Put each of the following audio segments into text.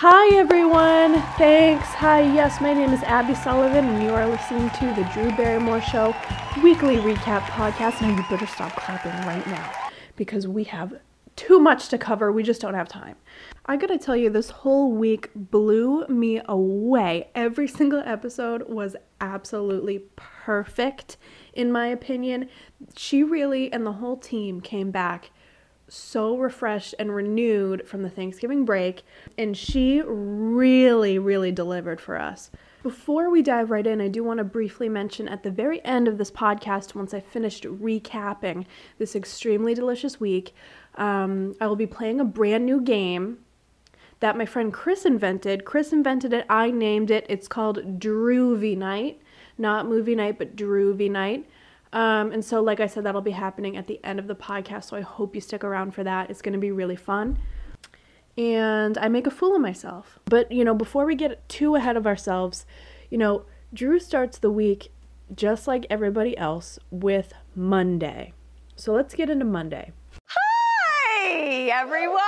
Hi, everyone. Thanks. Hi, yes, my name is Abby Sullivan, and you are listening to the Drew Barrymore Show weekly recap podcast. Now, you better stop clapping right now because we have too much to cover. We just don't have time. I gotta tell you, this whole week blew me away. Every single episode was absolutely perfect, in my opinion. She really and the whole team came back so refreshed and renewed from the Thanksgiving break, and she really, really delivered for us. Before we dive right in, I do want to briefly mention at the very end of this podcast, once I finished recapping this extremely delicious week, um, I will be playing a brand new game that my friend Chris invented. Chris invented it, I named it. It's called Droovy Night, not movie night, but Droovy Night. Um, and so, like I said, that'll be happening at the end of the podcast. So I hope you stick around for that. It's going to be really fun. And I make a fool of myself. But, you know, before we get too ahead of ourselves, you know, Drew starts the week just like everybody else with Monday. So let's get into Monday. Hi, everyone.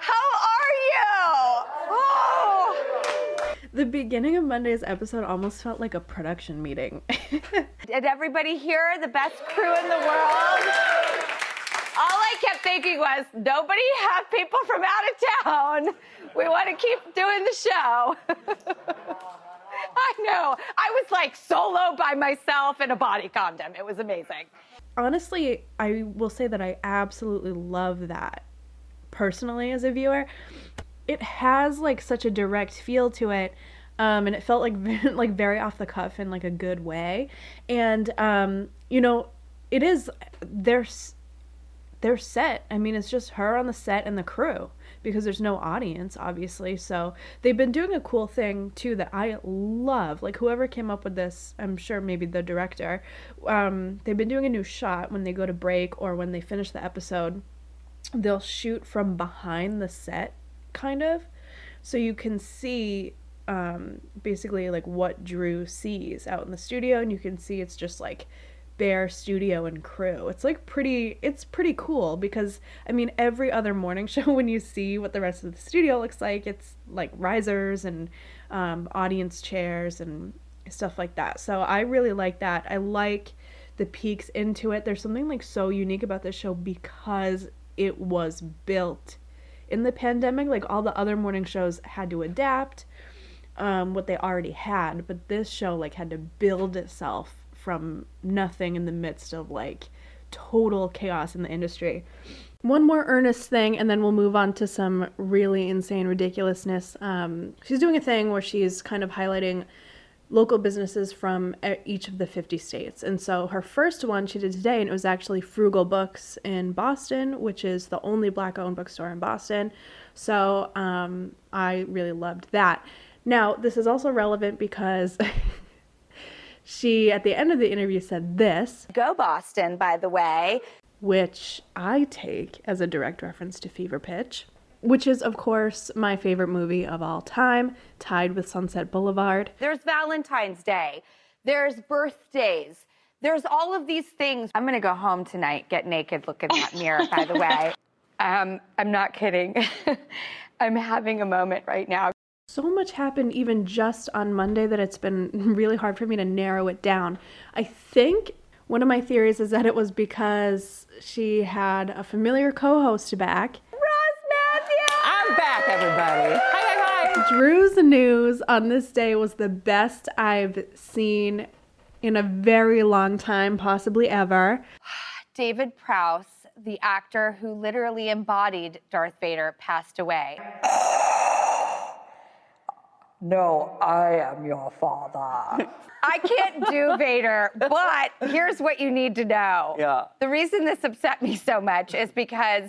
How are you? Oh, The beginning of Monday's episode almost felt like a production meeting. did everybody hear the best crew in the world? All I kept thinking was, nobody have people from out of town. We want to keep doing the show. I know. I was like solo by myself in a body condom. It was amazing. Honestly, I will say that I absolutely love that personally as a viewer. It has like such a direct feel to it. Um, and it felt like like very off the cuff in like a good way. And um, you know, it is there's they're set. I mean, it's just her on the set and the crew because there's no audience, obviously. So they've been doing a cool thing too that I love. Like whoever came up with this, I'm sure maybe the director. Um, they've been doing a new shot when they go to break or when they finish the episode. They'll shoot from behind the set, kind of, so you can see um, basically like what Drew sees out in the studio, and you can see it's just like bare studio and crew. It's like pretty it's pretty cool because I mean every other morning show when you see what the rest of the studio looks like, it's like risers and um, audience chairs and stuff like that. So I really like that. I like the peeks into it. There's something like so unique about this show because it was built in the pandemic. Like all the other morning shows had to adapt um, what they already had, but this show like had to build itself from nothing in the midst of like total chaos in the industry. One more earnest thing, and then we'll move on to some really insane ridiculousness. Um, she's doing a thing where she's kind of highlighting local businesses from each of the 50 states. And so her first one she did today, and it was actually Frugal Books in Boston, which is the only black owned bookstore in Boston. So um, I really loved that. Now, this is also relevant because she, at the end of the interview, said this, Go Boston, by the way. which I take as a direct reference to Fever Pitch, which is, of course, my favorite movie of all time, tied with Sunset Boulevard. There's Valentine's Day. There's birthdays. There's all of these things. I'm gonna go home tonight, get naked, look in that mirror, by the way. Um, I'm not kidding. I'm having a moment right now. So much happened even just on Monday that it's been really hard for me to narrow it down. I think one of my theories is that it was because she had a familiar co host back. Ross I'm back, everybody. Hi, hi, hi. Drew's news on this day was the best I've seen in a very long time, possibly ever. David Prowse, the actor who literally embodied Darth Vader, passed away. No, I am your father. I can't do Vader, but here's what you need to know. Yeah. The reason this upset me so much is because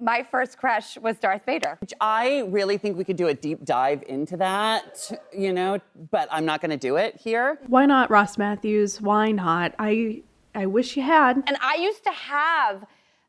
my first crush was Darth Vader. I really think we could do a deep dive into that, you know, but I'm not going to do it here. Why not Ross Mathews? Why not? I I wish you had. And I used to have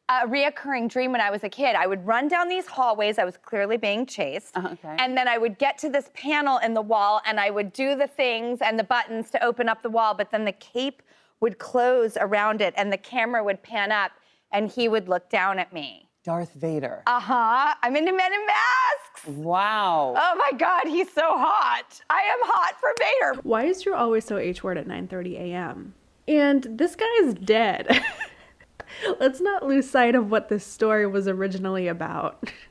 a reoccurring dream when I was a kid. I would run down these hallways. I was clearly being chased. Uh, okay. And then I would get to this panel in the wall and I would do the things and the buttons to open up the wall, but then the cape would close around it and the camera would pan up and he would look down at me. Darth Vader. Uh huh. I'm into Men in Masks. Wow. Oh my God, he's so hot. I am hot for Vader. Why is Drew always so H word at 9:30 a.m.? And this guy is dead. Let's not lose sight of what this story was originally about.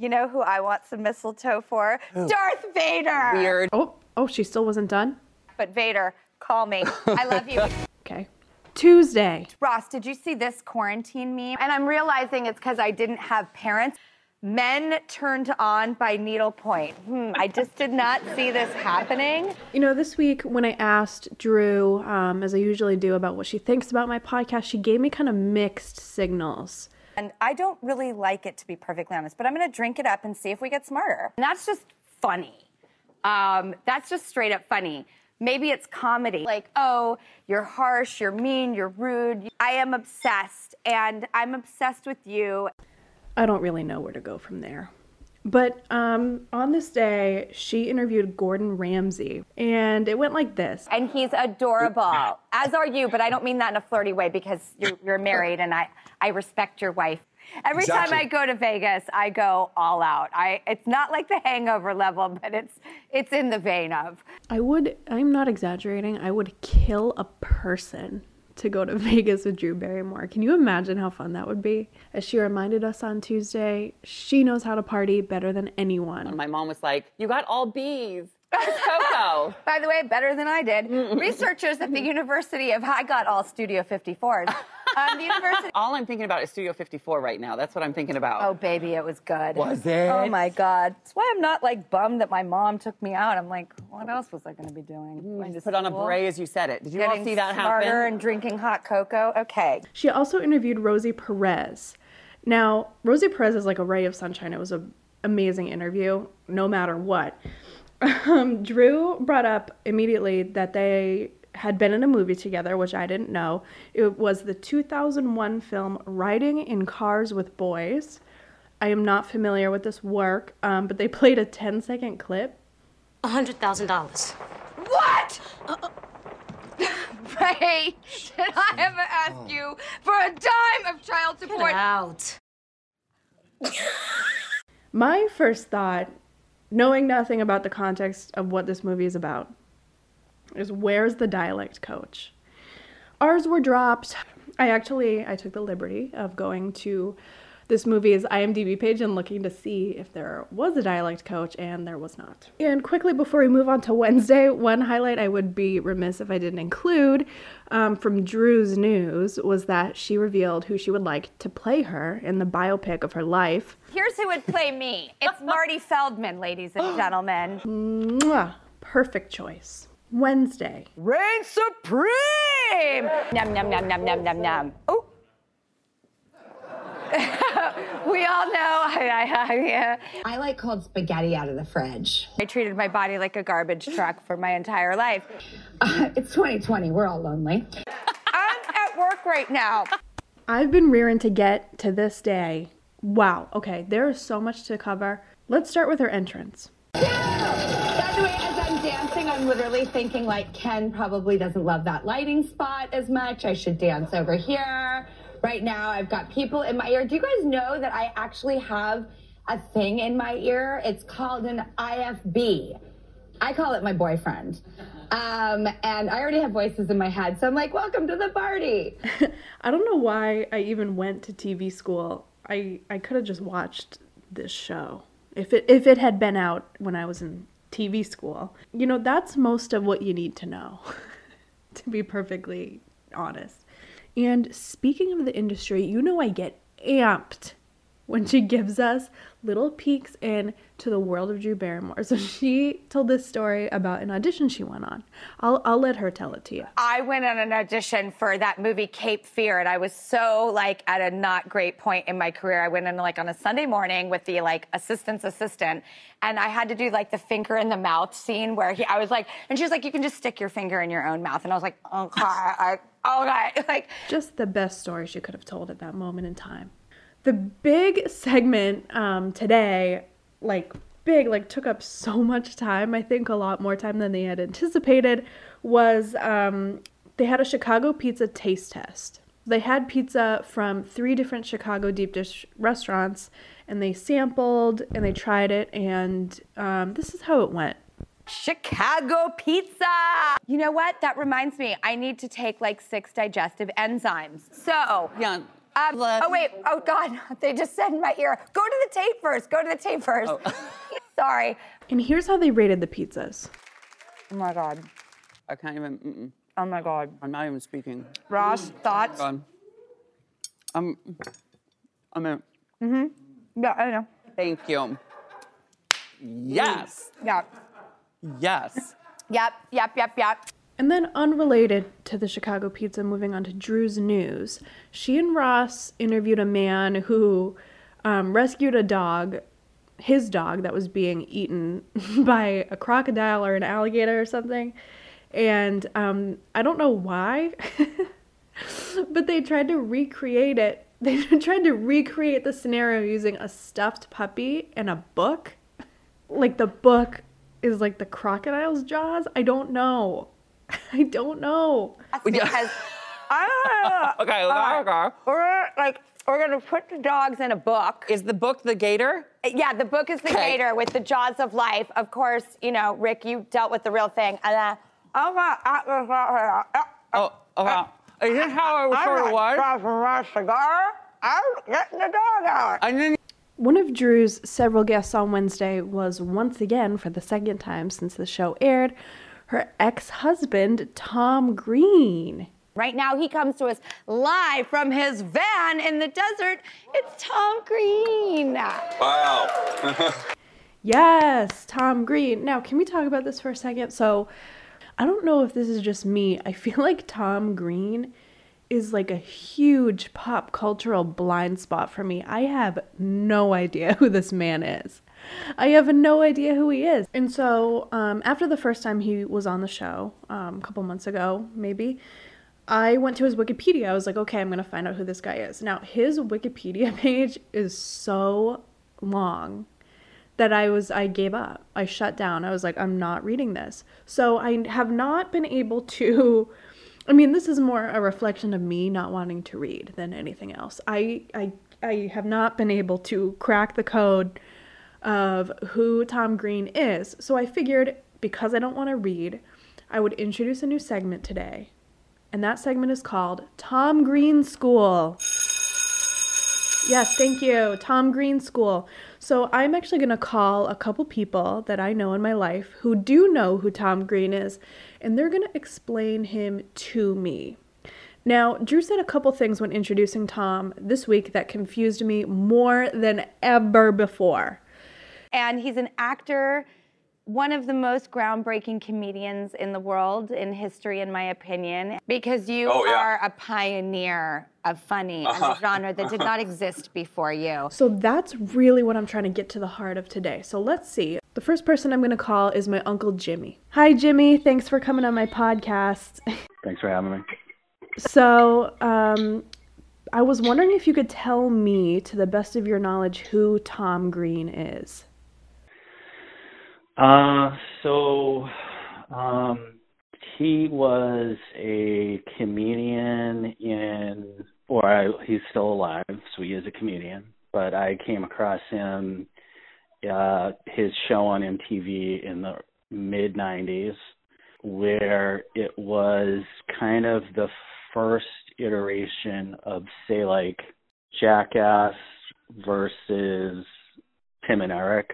You know who I want some mistletoe for? Darth Vader. Weird. Oh, oh, she still wasn't done. But Vader, call me. I love you. Okay. Tuesday. Ross, did you see this quarantine meme? And I'm realizing it's because I didn't have parents. Men turned on by needlepoint. Hmm, I just did not see this happening. You know, this week when I asked Drew, um, as I usually do, about what she thinks about my podcast, she gave me kind of mixed signals. And I don't really like it, to be perfectly honest, but I'm going to drink it up and see if we get smarter. And that's just funny. Um, that's just straight up funny. Maybe it's comedy. Like, oh, you're harsh, you're mean, you're rude. I am obsessed, and I'm obsessed with you. I don't really know where to go from there. But um, on this day, she interviewed Gordon Ramsay, and it went like this. And he's adorable, as are you, but I don't mean that in a flirty way because you're, you're married and I, I respect your wife. Every Exactly. time I go to Vegas, I go all out. I, it's not like the hangover level, but it's, it's in the vein of. I would, I'm not exaggerating, I would kill a person to go to Vegas with Drew Barrymore. Can you imagine how fun that would be? As she reminded us on Tuesday, she knows how to party better than anyone. My mom was like, "You got all B's." Where's Coco? By the way, better than I did. Researchers at the University of I got all Studio 54s. Um, the University. all I'm thinking about is Studio 54 right now. That's what I'm thinking about. Oh, baby, it was good. Was it? Oh my God. That's why I'm not like bummed that my mom took me out. I'm like, what else was I going to be doing? Going to Put on a school, beret as you said it. Did you all see that smarter happen? and drinking hot cocoa. Okay. She also interviewed Rosie Perez. Now, Rosie Perez is like a ray of sunshine. It was an amazing interview, no matter what. Um, Drew brought up immediately that they had been in a movie together, which I didn't know. It was the 2001 film Riding in Cars with Boys. I am not familiar with this work, um, but they played a 10 second clip. $100,000. What? Ray, did I ever ask you for a dime of child Get support? out. My first thought, knowing nothing about the context of what this movie is about, is where's the dialect coach? Ours were dropped. I actually I took the liberty of going to this movie's IMDb page and looking to see if there was a dialect coach, and there was not. And quickly before we move on to Wednesday, one highlight I would be remiss if I didn't include um, from Drew's news was that she revealed who she would like to play her in the biopic of her life. Here's who would play me. It's Marty Feldman, ladies and gentlemen. Mwah, perfect choice. Wednesday. Reign supreme! Num, num, num, num, num, num, num. Oh. we all know. I, I, I, yeah. I like cold spaghetti out of the fridge. I treated my body like a garbage truck for my entire life. it's 2020. We're all lonely. I'm at work right now. I've been rearing to get to this day. Wow, okay, there is so much to cover. Let's start with her entrance. By the way, as I'm dancing, I'm literally thinking like Ken probably doesn't love that lighting spot as much. I should dance over here. Right now, I've got people in my ear. Do you guys know that I actually have a thing in my ear? It's called an IFB. I call it my boyfriend. Um, and I already have voices in my head. So I'm like, welcome to the party. I don't know why I even went to TV school. I I could have just watched this show if it if it had been out when I was in TV school. You know, that's most of what you need to know. to be perfectly honest. And speaking of the industry, you know I get amped when she gives us little peeks in to the world of Drew Barrymore. So she told this story about an audition she went on. I'll I'll let her tell it to you. I went on an audition for that movie Cape Fear, and I was so like at a not great point in my career. I went in like on a Sunday morning with the like assistant's assistant, and I had to do like the finger in the mouth scene where he, I was like, and she was like, you can just stick your finger in your own mouth, and I was like, okay, I, okay, like just the best story she could have told at that moment in time. The big segment um, today, like big, like took up so much time. I think a lot more time than they had anticipated. Was um, they had a Chicago pizza taste test. They had pizza from three different Chicago deep dish restaurants, and they sampled and they tried it, and um, this is how it went. Chicago pizza. You know what? That reminds me. I need to take like six digestive enzymes. So, Yeah. Um, Let- oh wait. Oh God. They just said in my ear. Go to the tape first. Go to the tape first. Oh. Sorry. And here's how they rated the pizzas. Oh my God. I can't even. Mm-mm. Oh my God. I'm not even speaking. Ross, thoughts? God. I'm. I'm in. Yeah, I know. Thank you. Yes. Yeah. Yes. Yep. Yep. Yep. Yep. And then, unrelated to the Chicago pizza, moving on to Drew's news, she and Ross interviewed a man who um, rescued a dog, his dog, that was being eaten by a crocodile or an alligator or something. And um, I don't know why, but they tried to recreate it. They tried to recreate the scenario using a stuffed puppy and a book. Like the book is like the crocodile's jaws. I don't know. I don't know. That's because I don't know. Okay. Uh, Okay. okay. We're like we're gonna put the dogs in a book. Is the book the gator? Uh, yeah, the book is the Okay. gator with the jaws of life. Of course, you know, Rick, you dealt with the real thing. And uh, oh my, Oh. Okay. Is this how it sort of was? from my cigar. I'm getting the dog out. And then One of Drew's several guests on Wednesday was once again, for the second time since the show aired, her ex husband, Tom Green. Right now, he comes to us live from his van in the desert. It's Tom Green. Wow. Yes, Tom Green. Now, can we talk about this for a second? So, I don't know if this is just me. I feel like Tom Green is like a huge pop cultural blind spot for me. I have no idea who this man is. I have no idea who he is. And so, um, after the first time he was on the show, um, a couple months ago, maybe, I went to his Wikipedia. I was like, okay, I'm going to find out who this guy is. Now, his Wikipedia page is so long that I was I gave up. I shut down. I was like I'm not reading this. So I have not been able to I mean this is more a reflection of me not wanting to read than anything else. I I I have not been able to crack the code of who Tom Green is. So I figured because I don't want to read, I would introduce a new segment today. And that segment is called Tom Green School. Yes, thank you. Tom Green School. So I'm actually going to call a couple people that I know in my life who do know who Tom Green is, and they're going to explain him to me. Now, Drew said a couple things when introducing Tom this week that confused me more than ever before. And he's an actor, one of the most groundbreaking comedians in the world in history, in my opinion, because you Oh, yeah. are a pioneer of funny and a uh-huh. genre that did not exist before you. So that's really what I'm trying to get to the heart of today. So let's see. The first person I'm going to call is my Uncle Jimmy. Hi, Jimmy. Thanks for coming on my podcast. Thanks for having me. So, um, I was wondering if you could tell me, to the best of your knowledge, who Tom Green is. Uh, so, um, he was a comedian in, or I, he's still alive, so he is a comedian. But I came across him, uh, his show on MTV in the mid '90s, where it was kind of the first iteration of, say, like Jackass versus Tim and Eric.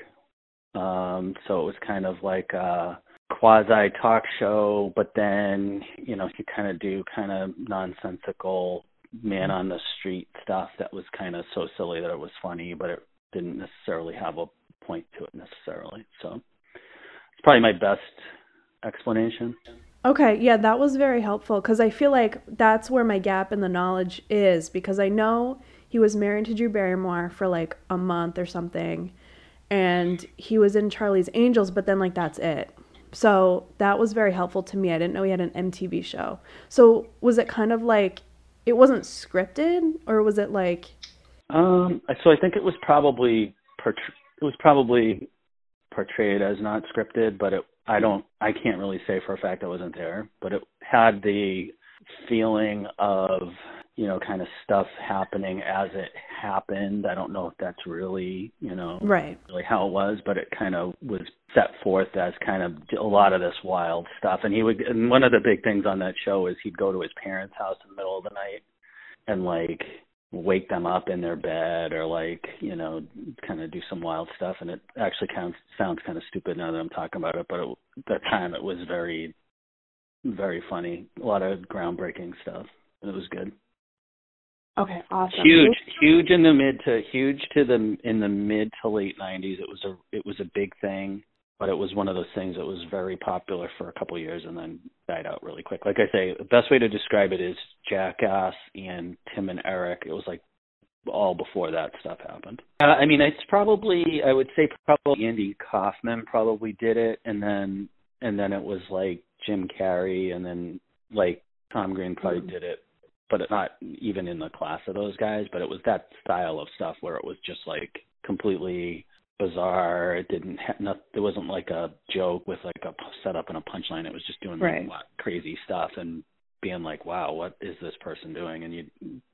Um, so it was kind of like a quasi talk show, but then, you know, he kind of do kind of nonsensical man on the street stuff that was kind of so silly that it was funny, but it didn't necessarily have a point to it necessarily. So it's probably my best explanation. Okay, yeah, that was very helpful because I feel like that's where my gap in the knowledge is because I know he was married to Drew Barrymore for like a month or something and he was in Charlie's Angels, but then like that's it. So that was very helpful to me. I didn't know he had an MTV show. So was it kind of like it wasn't scripted or was it like Um, so I think it was probably portray- it was probably portrayed as not scripted, but it I don't I can't really say for a fact I wasn't there, but it had the feeling of you know, kind of stuff happening as it happened. I don't know if that's really, you know, Right. really how it was, but it kind of was set forth as kind of a lot of this wild stuff. And he would, and one of the big things on that show is he'd go to his parents' house in the middle of the night and like wake them up in their bed or like, you know, kind of do some wild stuff. And it actually kind of sounds kind of stupid now that I'm talking about it, but at that time it was very, very funny. A lot of groundbreaking stuff. And it was good Okay, awesome. huge huge in the mid to huge to the in the mid to late 90s it was a it was a big thing but it was one of those things that was very popular for a couple of years and then died out really quick. Like i say the best way to describe it is jackass and tim and eric. It was like all before that stuff happened. Uh, i mean it's probably i would say probably andy kaufman probably did it and then and then it was like jim carrey and then like tom green probably did it but it not even in the class of those guys, but it was that style of stuff where it was just like completely bizarre. It didn't have not, there wasn't like a joke with like a setup and a punchline. It was just doing like Right. wa- crazy stuff and being like, wow, what is this person doing? And you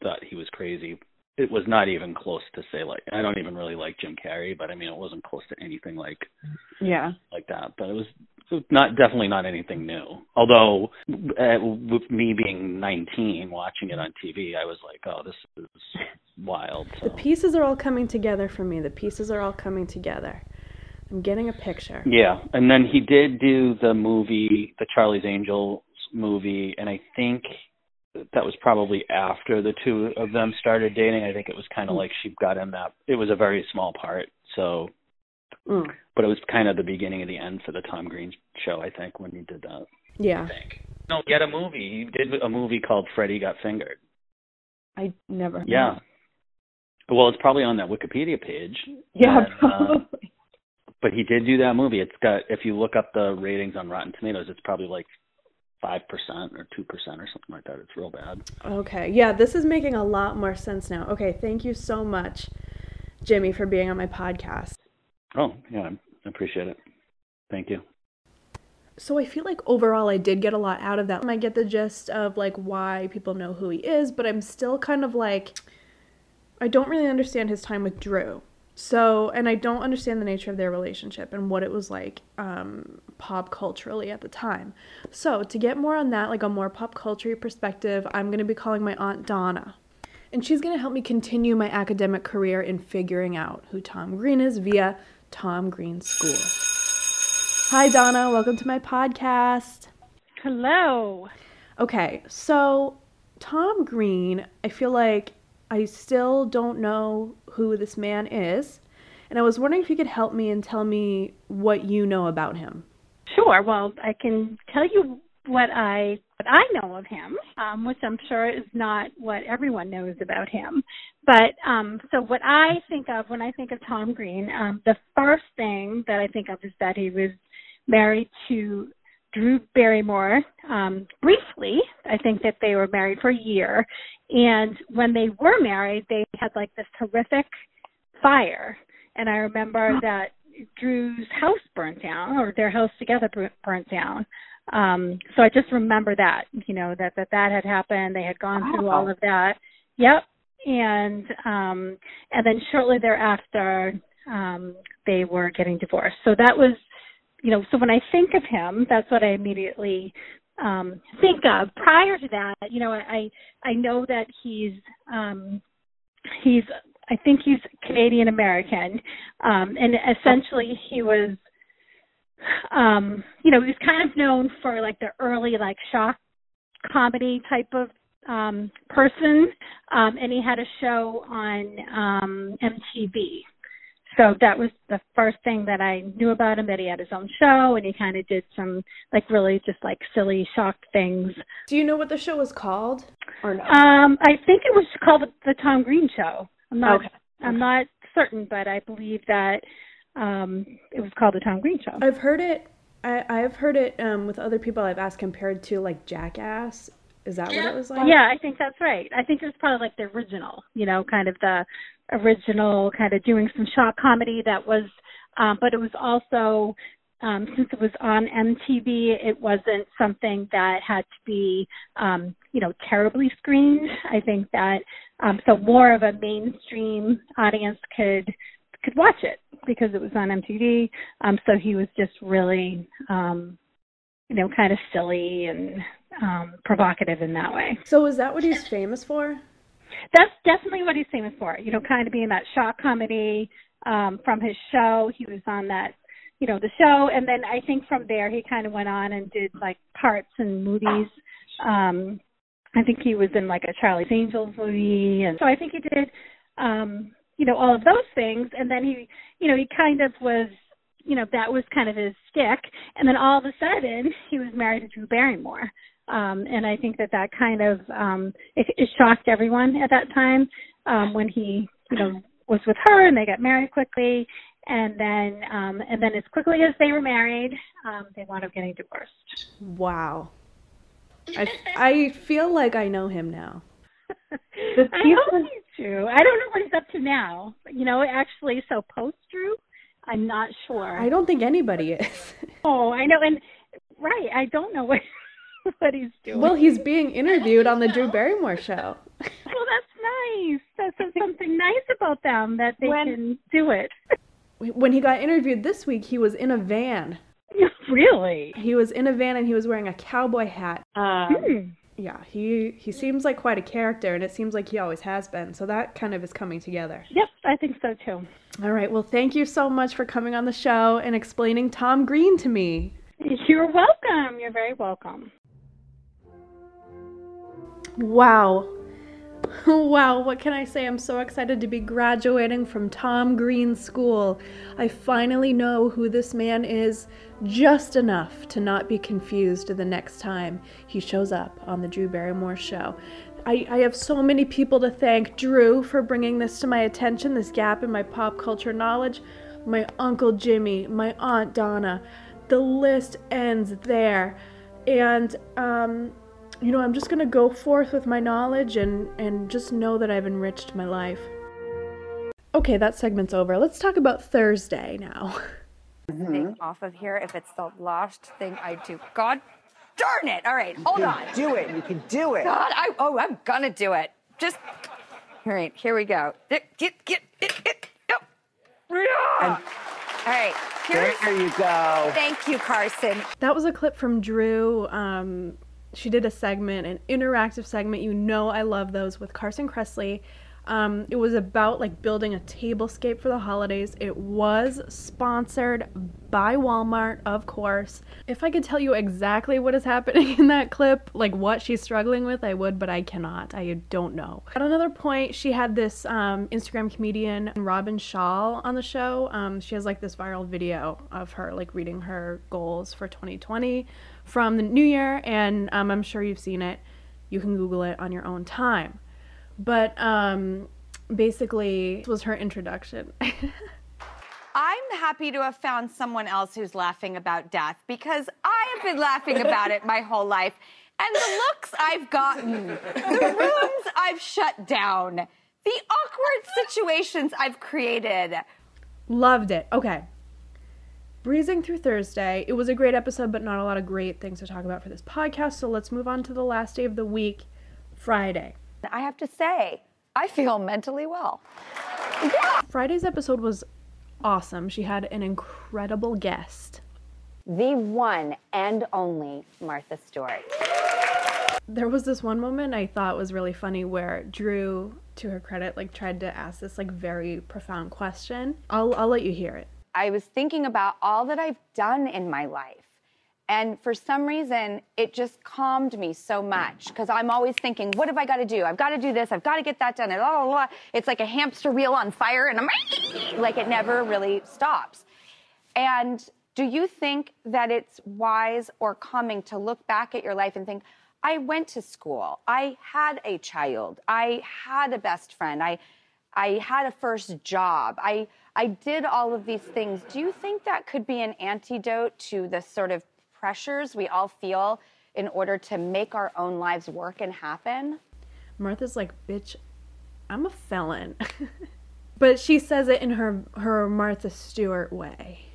thought he was crazy. It was not even close to say like I don't even really like Jim Carrey, but I mean it wasn't close to anything like Yeah. like that. But it was not definitely not anything new. Although uh, with me being 19, watching it on TV, I was like, oh, this is wild. So. The pieces are all coming together for me. The pieces are all coming together. I'm getting a picture. Yeah, and then he did do the movie, the Charlie's Angels movie, and I think that was probably after the two of them started dating. I think it was kind of like she got in that. It was a very small part, so Mm. but it was kind of the beginning of the end for the Tom Green show. I think when he did that. Yeah. I think. No, he had a movie. He did a movie called Freddy Got Fingered. I never. Yeah. Well, it's probably on that Wikipedia page. Yeah, And, uh, probably. but he did do that movie. It's got if you look up the ratings on Rotten Tomatoes, it's probably like five percent or two percent or something like that. It's real bad. Okay. Yeah, this is making a lot more sense now. Okay, thank you so much, Jimmy, for being on my podcast. Oh yeah, I appreciate it. Thank you. So I feel like overall I did get a lot out of that. I get the gist of like why people know who he is, but I'm still kind of like I don't really understand his time with Drew. So, and I don't understand the nature of their relationship and what it was like um, pop culturally at the time. So, to get more on that, like a more pop culture perspective, I'm going to be calling my Aunt Donna. And she's going to help me continue my academic career in figuring out who Tom Green is via Tom Green School. Hi, Donna. Welcome to my podcast. Hello. Okay, so Tom Green, I feel like I still don't know who this man is. And I was wondering if you could help me and tell me what you know about him. Sure. Well, I can tell you what I what I know of him, um, which I'm sure is not what everyone knows about him. But um, so what I think of when I think of Tom Green, um, the first thing that I think of is that he was married to Drew Barrymore um, briefly. I think that they were married for a year, and when they were married, they had like this horrific fire. And I remember that Drew's house burnt down, or their house together bur- burnt down. Um, so I just remember that, you know, that that that had happened. They had gone through all of that. Yep. And um, and then shortly thereafter, um, they were getting divorced. So that was, you know, so when I think of him, that's what I immediately um, think of. Prior to that, you know, I I know that he's um, he's I think he's Canadian American, um, and essentially he was, um, you know, he was kind of known for like the early like shock comedy type of um, person, um, and he had a show on um, MTV. So that was the first thing that I knew about him. That he had his own show, and he kind of did some like really just like silly shock things. Do you know what the show was called? Or no? Um, I think it was called the, Tom Green Show. I'm not. Okay. I'm not certain, but I believe that um, it was called the Tom Green Show. I've heard it. I, I've heard it um, with other people I've asked compared to like Jackass. Is that what it was like? Yeah, I think that's right. I think it was probably like the original, you know, kind of the original kind of doing some shock comedy that was, um, but it was also um, since it was on MTV, it wasn't something that had to be, um, you know, terribly screened. I think that um, so more of a mainstream audience could could watch it because it was on MTV. Um, so he was just really, um, you know, kind of silly and um, provocative in that way. So is that what he's famous for? That's definitely what he's famous for. You know, kind of being that shock comedy um, from his show. He was on that you know the show. And then i think from there he kind of went on and did like parts in movies. Um i think he was in like a charlie's angels movie. And so i think he did um you know all of those things. And then he you know he kind of was you know that was kind of his stick and then all of a sudden he was married to drew barrymore um and i think that that kind of um it, it shocked everyone at that time um when he you know was with her and they got married quickly and then um, and then as quickly as they were married, um, they wound up getting divorced. Wow. I, I feel like I know him now. I hope you do. I don't know what he's up to now. You know, actually, so post Drew, I'm not sure. I don't think anybody is. oh, I know, and right, I don't know what what he's doing. Well, he's being interviewed on the Drew Barrymore show. well, that's nice. That's something nice about them that they when, can do it when he got interviewed this week, he was in a van. Really? He was in a van and he was wearing a cowboy hat. Um, hmm. Yeah, he he seems like quite a character, and it seems like he always has been. So that kind of is coming together. Yep, I think so too. All right. Well, thank you so much for coming on the show and explaining Tom Green to me. You're welcome. You're very welcome. Wow. wow, what can I say? I'm so excited to be graduating from Tom Green School. I finally know who this man is just enough to not be confused the next time he shows up on the Drew Barrymore show. I, I have so many people to thank Drew for bringing this to my attention, this gap in my pop culture knowledge. My Uncle Jimmy, my Aunt Donna. The list ends there. And um, you know, I'm just going to go forth with my knowledge and, and just know that I've enriched my life. Okay, that segment's over. Let's talk about Thursday now. Mm-hmm. Off of here if it's the last thing I do. God darn it. All right, hold on. Do it. You can do it. God, I, oh, I'm going to do it. Just, all right, here we go. Get, get, get, get, get. Yep. And all right, here's, there you go. Thank you, Carson. That was a clip from Drew. Um, she did a segment, an interactive segment. You know, I love those with Carson Kressley. Um, it was about like building a tablescape for the holidays. It was sponsored by Walmart, of course. If I could tell you exactly what is happening in that clip, like what she's struggling with, I would, but I cannot. I don't know. At another point, she had this um, Instagram comedian, Robin Shaw, on the show. Um, she has like this viral video of her like reading her goals for 2020 from the new year, and um, I'm sure you've seen it. You can Google it on your own time. But um, basically, this was her introduction. I'm happy to have found someone else who's laughing about death because I have been laughing about it my whole life. And the looks I've gotten, the rooms I've shut down, the awkward situations I've created. Loved it. Okay breezing through Thursday. It was a great episode, but not a lot of great things to talk about for this podcast. So let's move on to the last day of the week, Friday. I have to say, I feel mentally well. Yeah. Friday's episode was awesome. She had an incredible guest. The one and only Martha Stewart. There was this one moment I thought was really funny where Drew, to her credit, like tried to ask this like very profound question. I'll I'll let you hear it. I was thinking about all that I've done in my life. And for some reason, it just calmed me so much because I'm always thinking, what have I got to do? I've got to do this. I've got to get that done. And blah, blah, blah. It's like a hamster wheel on fire, and I'm like, it never really stops. And do you think that it's wise or calming to look back at your life and think, I went to school, I had a child, I had a best friend, I, I had a first job, I, I did all of these things. Do you think that could be an antidote to the sort of pressures we all feel in order to make our own lives work and happen? Martha's like, bitch, I'm a felon. but she says it in her her Martha Stewart way.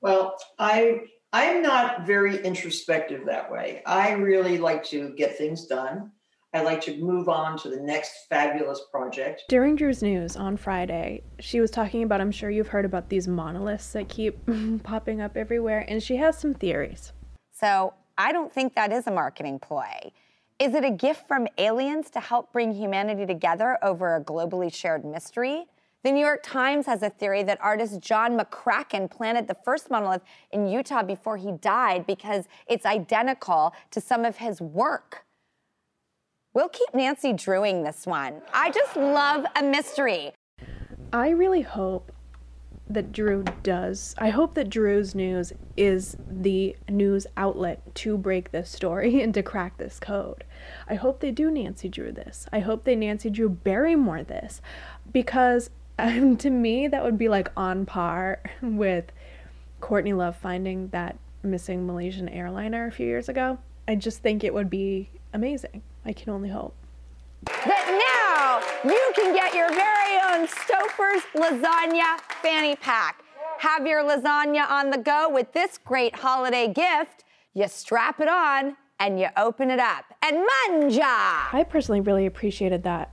Well, I I'm not very introspective that way. I really like to get things done. I like to move on to the next fabulous project. During Drew's news on Friday, she was talking about, I'm sure you've heard about these monoliths that keep popping up everywhere, and she has some theories. So I don't think that is a marketing ploy. Is it a gift from aliens to help bring humanity together over a globally shared mystery? The New York Times has a theory that artist John McCracken planted the first monolith in Utah before he died because it's identical to some of his work. We'll keep Nancy Drewing this one. I just love a mystery. I really hope that Drew does. I hope that Drew's news is the news outlet to break this story and to crack this code. I hope they do Nancy Drew this. I hope they Nancy Drew Barrymore this because um, to me that would be like on par with Courtney Love finding that missing Malaysian airliner a few years ago. I just think it would be amazing. I can only hope. That now you can get your very own Stouffer's Lasagna Fanny Pack. Have your lasagna on the go with this great holiday gift. You strap it on and you open it up and manja. I personally really appreciated that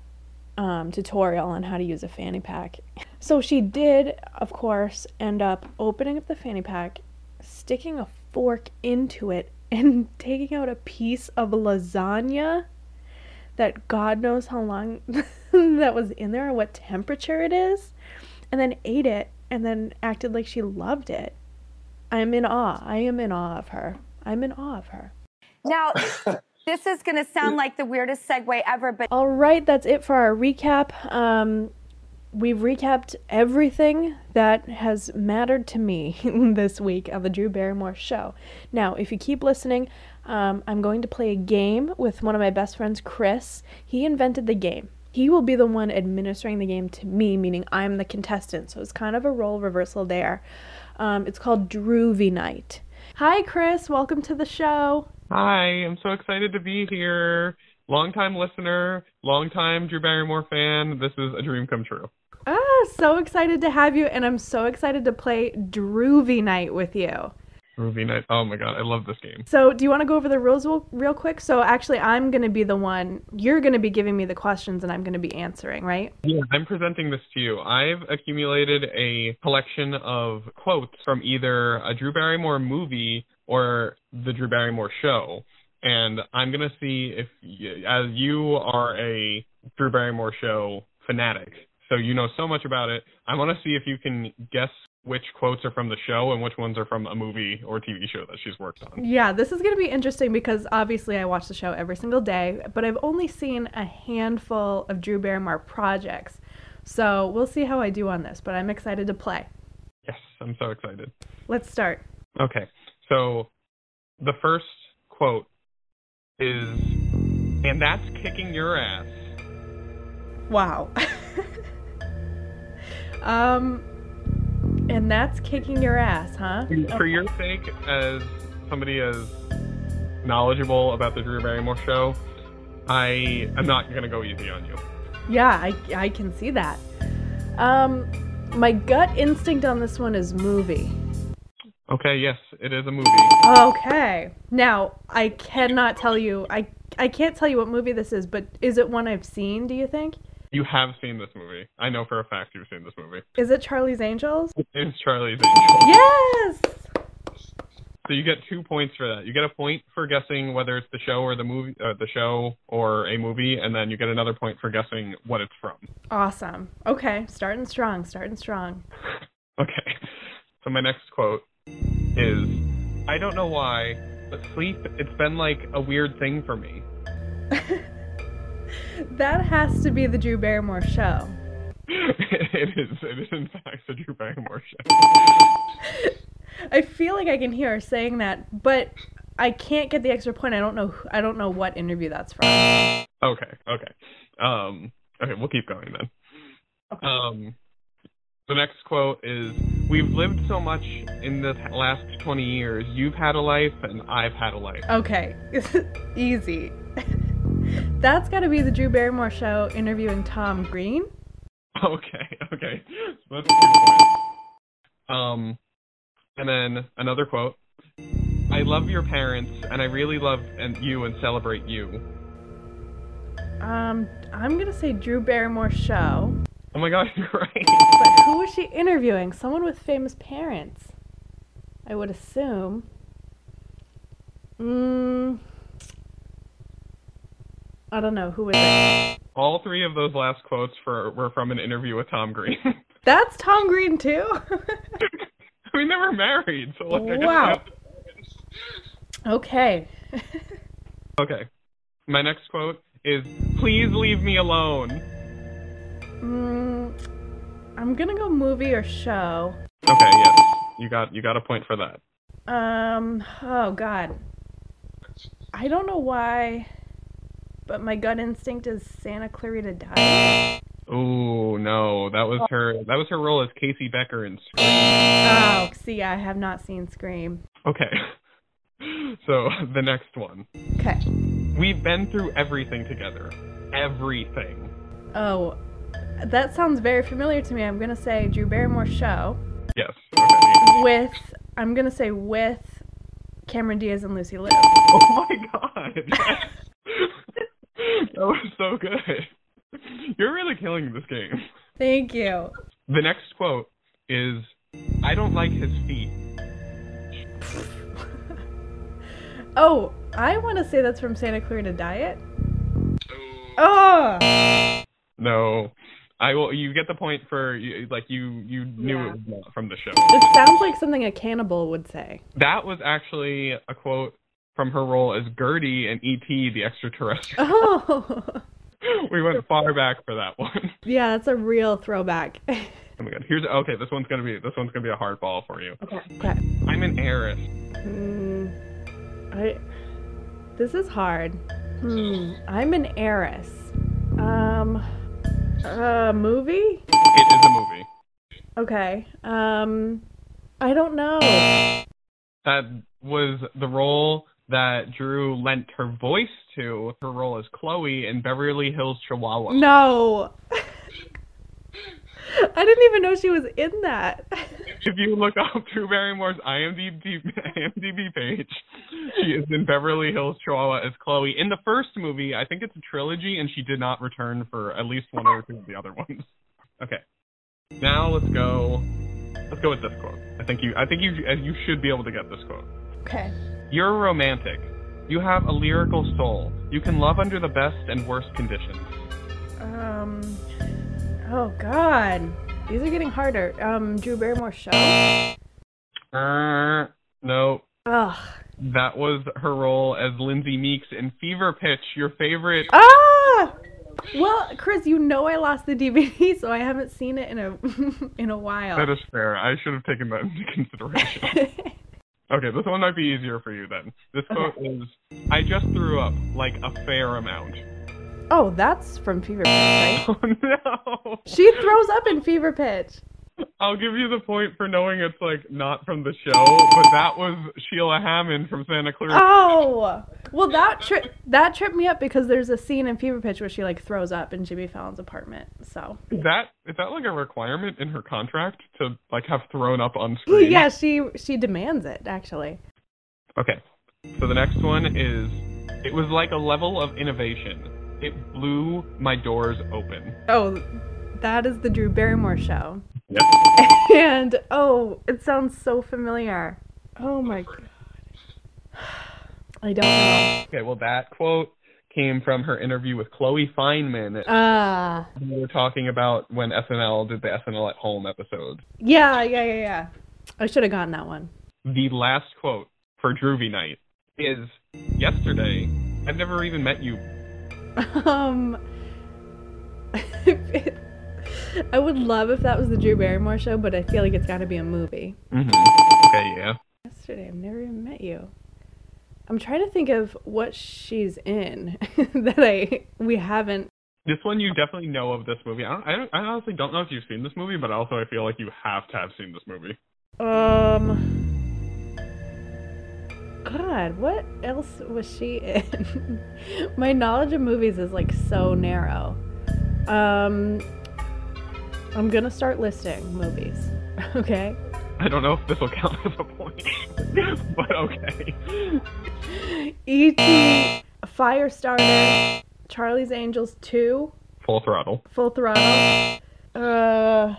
um, tutorial on how to use a fanny pack. So she did, of course, end up opening up the fanny pack, sticking a fork into it, and taking out a piece of lasagna that God knows how long that was in there or what temperature it is, and then ate it and then acted like she loved it. I'm in awe. I am in awe of her. I'm in awe of her. Now, this is going to sound like the weirdest segue ever, but All right, that's it for our recap. Um, we've recapped everything that has mattered to me this week on the Drew Barrymore show. Now, if you keep listening, um, I'm going to play a game with one of my best friends, Chris. He invented the game. He will be the one administering the game to me, meaning I'm the contestant. So it's kind of a role reversal there. Um, it's called Droovy Night. Hi, Chris. Welcome to the show. Hi, I'm so excited to be here. Longtime listener, longtime Drew Barrymore fan. This is a dream come true. Ah, so excited to have you, and I'm so excited to play Droovy Night with you. Movie night. Oh my god, I love this game. So, do you want to go over the rules real, real quick? So, actually, I'm going to be the one, you're going to be giving me the questions, and I'm going to be answering, right? Yeah, I'm presenting this to you. I've accumulated a collection of quotes from either a Drew Barrymore movie or the Drew Barrymore show. And I'm going to see if, as you are a Drew Barrymore show fanatic, so you know so much about it, I want to see if you can guess which quotes are from the show and which ones are from a movie or TV show that she's worked on. Yeah, this is going to be interesting because obviously I watch the show every single day, but I've only seen a handful of Drew Barrymore projects. So, we'll see how I do on this, but I'm excited to play. Yes, I'm so excited. Let's start. Okay, so the first quote is, and that's kicking your ass. Wow. um, and that's kicking your ass, huh? For your sake, as somebody as knowledgeable about the Drew Barrymore show, I am not going to go easy on you. Yeah, I, I can see that. Um, my gut instinct on this one is movie. Okay, yes, it is a movie. Okay. Now, I cannot tell you, I, I can't tell you what movie this is, but is it one I've seen, do you think? You have seen this movie. I know for a fact you've seen this movie. Is it Charlie's Angels? It's Charlie's Angels. Yes! So you get two points for that. You get a point for guessing whether it's the show or the movie, uh, the show or a movie, and then you get another point for guessing what it's from. Awesome. Okay, starting strong, starting strong. Okay. So my next quote is I don't know why, but sleep it's been like a weird thing for me. That has to be the Drew Barrymore show. it is it is in fact the Drew Barrymore show. I feel like I can hear her saying that, but I can't get the extra point. I don't know. I don't know what interview that's from. Okay, okay. Um okay, we'll keep going then. Um the next quote is We've lived so much in the last 20 years. You've had a life and I've had a life. Okay, easy. That's got to be the Drew Barrymore show interviewing Tom Green. Okay, okay. So that's a good point. Um, And then another quote. I love your parents, and I really love and you and celebrate you. Um, I'm gonna say Drew Barrymore show. Oh my god, you're right. But who was she interviewing? Someone with famous parents. I would assume. Mm, I don't know. Who is it? All three of those last quotes for were from an interview with Tom Green. That's Tom Green too. we never married, so like. I guess Wow. okay. Okay. My next quote is, "Please leave me alone." Mm, I'm gonna go movie or show. Okay, yes, you got you got a point for that. Um. Oh God. I don't know why, but my gut instinct is Santa Clarita Diet. Oh no, that was her. That was her role as Casey Becker in Scream. Oh, see, I have not seen Scream. Okay. So the next one. Okay. We've been through everything together. Everything. Oh, that sounds very familiar to me. I'm gonna say Drew Barrymore show Yes. Okay. with. I'm gonna say with Cameron Diaz and Lucy Liu. Oh my god. that was so good. You're really killing this game. Thank you. The next quote is I don't like his feet. Oh, I want to say that's from Santa Clarita Diet. Oh. No. I will you get the point for like you you knew Yeah. it was not from the show. It sounds like something a cannibal would say. That was actually a quote from her role as Gertie in E.T. the extraterrestrial. Oh. we went far back for that one. Yeah, that's a real throwback. Oh my god. Here's okay, this one's gonna be this one's gonna be a hard ball for you. Okay. Okay. I'm an heiress. Hmm. I. This is hard. Hmm. I'm an heiress. Um. Uh, movie? It is a movie. Okay. Um. I don't know. That was the role that Drew lent her voice to, her role as Chloe in Beverly Hills Chihuahua. No. I didn't even know she was in that. If you look up Drew Barrymore's IMDb, IMDb page, she is in Beverly Hills Chihuahua as Chloe. In the first movie, I think it's a trilogy, and she did not return for at least one or two of the other ones. Okay, now let's go. Let's go with this quote. I think you. I think you. You should be able to get this quote. Okay. You're romantic. You have a lyrical soul. You can love under the best and worst conditions. Um. Oh God. These are getting harder. Um. Drew Barrymore show. Uh, no, Ugh. that was her role as Lindsay Meeks in Fever Pitch, your favorite. Ah. Well, Chris, you know I lost the DVD, so I haven't seen it in a in a while. That is fair. I should have taken that into consideration. okay, this one might be easier for you then. This quote is I just threw up, like a fair amount. oh, that's from Fever Pitch, right? Oh no! She throws up in Fever Pitch. I'll give you the point for knowing it's like not from the show, but that was Sheila Hammond from Santa Clarita. Oh, well that tri- that tripped me up because there's a scene in Fever Pitch where she like throws up in Jimmy Fallon's apartment. So Is that is that like a requirement in her contract to like have thrown up on screen? yeah, she she demands it actually. Okay. So the next one is it was like a level of innovation. It blew my doors open. Oh, that is the Drew Barrymore show. Yep. And oh, it sounds so familiar. Oh my god. I don't know. Okay, well that quote came from her interview with Chloe Fineman. Ah. we were talking about when SNL did the SNL at Home episode. yeah, yeah, yeah, yeah. I should have gotten that one. The last quote for Droovy Night is yesterday. I've never even met you. Um, I would love if that was the Drew Barrymore show, but I feel like it's got to be a movie. Mm-hmm. Okay, yeah. Yesterday, I've never even met you. I'm trying to think of what she's in that I we haven't. This one you definitely know of this movie. I don't, I don't I honestly don't know if you've seen this movie, but also I feel like you have to have seen this movie. Um. God, what else was she in? My knowledge of movies is like so narrow. Um, I'm gonna start listing movies. Okay. I don't know if this will count as a point, but okay. E.T., Firestarter, Charlie's Angels 2, Full throttle. Full Throttle, uh,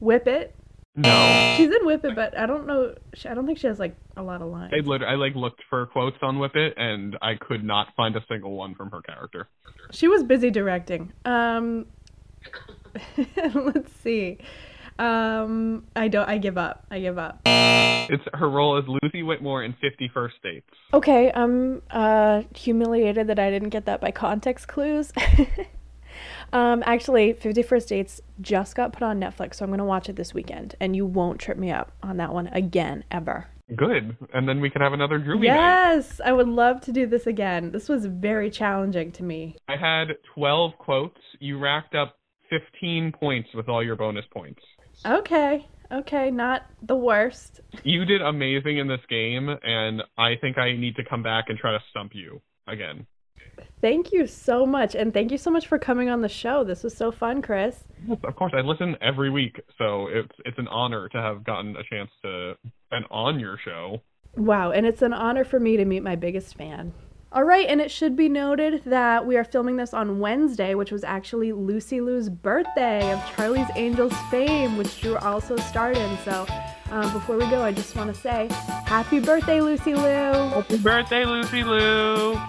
Whip It. No. She's in Whip It, but I don't know. I don't think she has like a lot of lines. I lit- I like looked for quotes on Whip It, and I could not find a single one from her character. She was busy directing. Um, let's see. Um, I don't. I give up. I give up. It's her role as Lucy Whitmore in Fifty First Dates. Okay, I'm uh, humiliated that I didn't get that by context clues. um, actually, Fifty First Dates just got put on Netflix, so I'm gonna watch it this weekend, and you won't trip me up on that one again ever. Good, and then we can have another Groovy night. Yes, I would love to do this again. This was very challenging to me. I had twelve quotes. You racked up fifteen points with all your bonus points. Okay, okay, not the worst. You did amazing in this game, and I think I need to come back and try to stump you again. Thank you so much, and thank you so much for coming on the show. This was so fun, Chris. Yes, Of course, I listen every week, so it's it's an honor to have gotten a chance to been on your show. Wow, and it's an honor for me to meet my biggest fan. All right, and it should be noted that we are filming this on Wednesday, which was actually Lucy Liu's birthday of Charlie's Angels fame, which Drew also starred in. So um, before we go, I just want to say happy birthday, Lucy Liu. Happy birthday, Lucy Liu.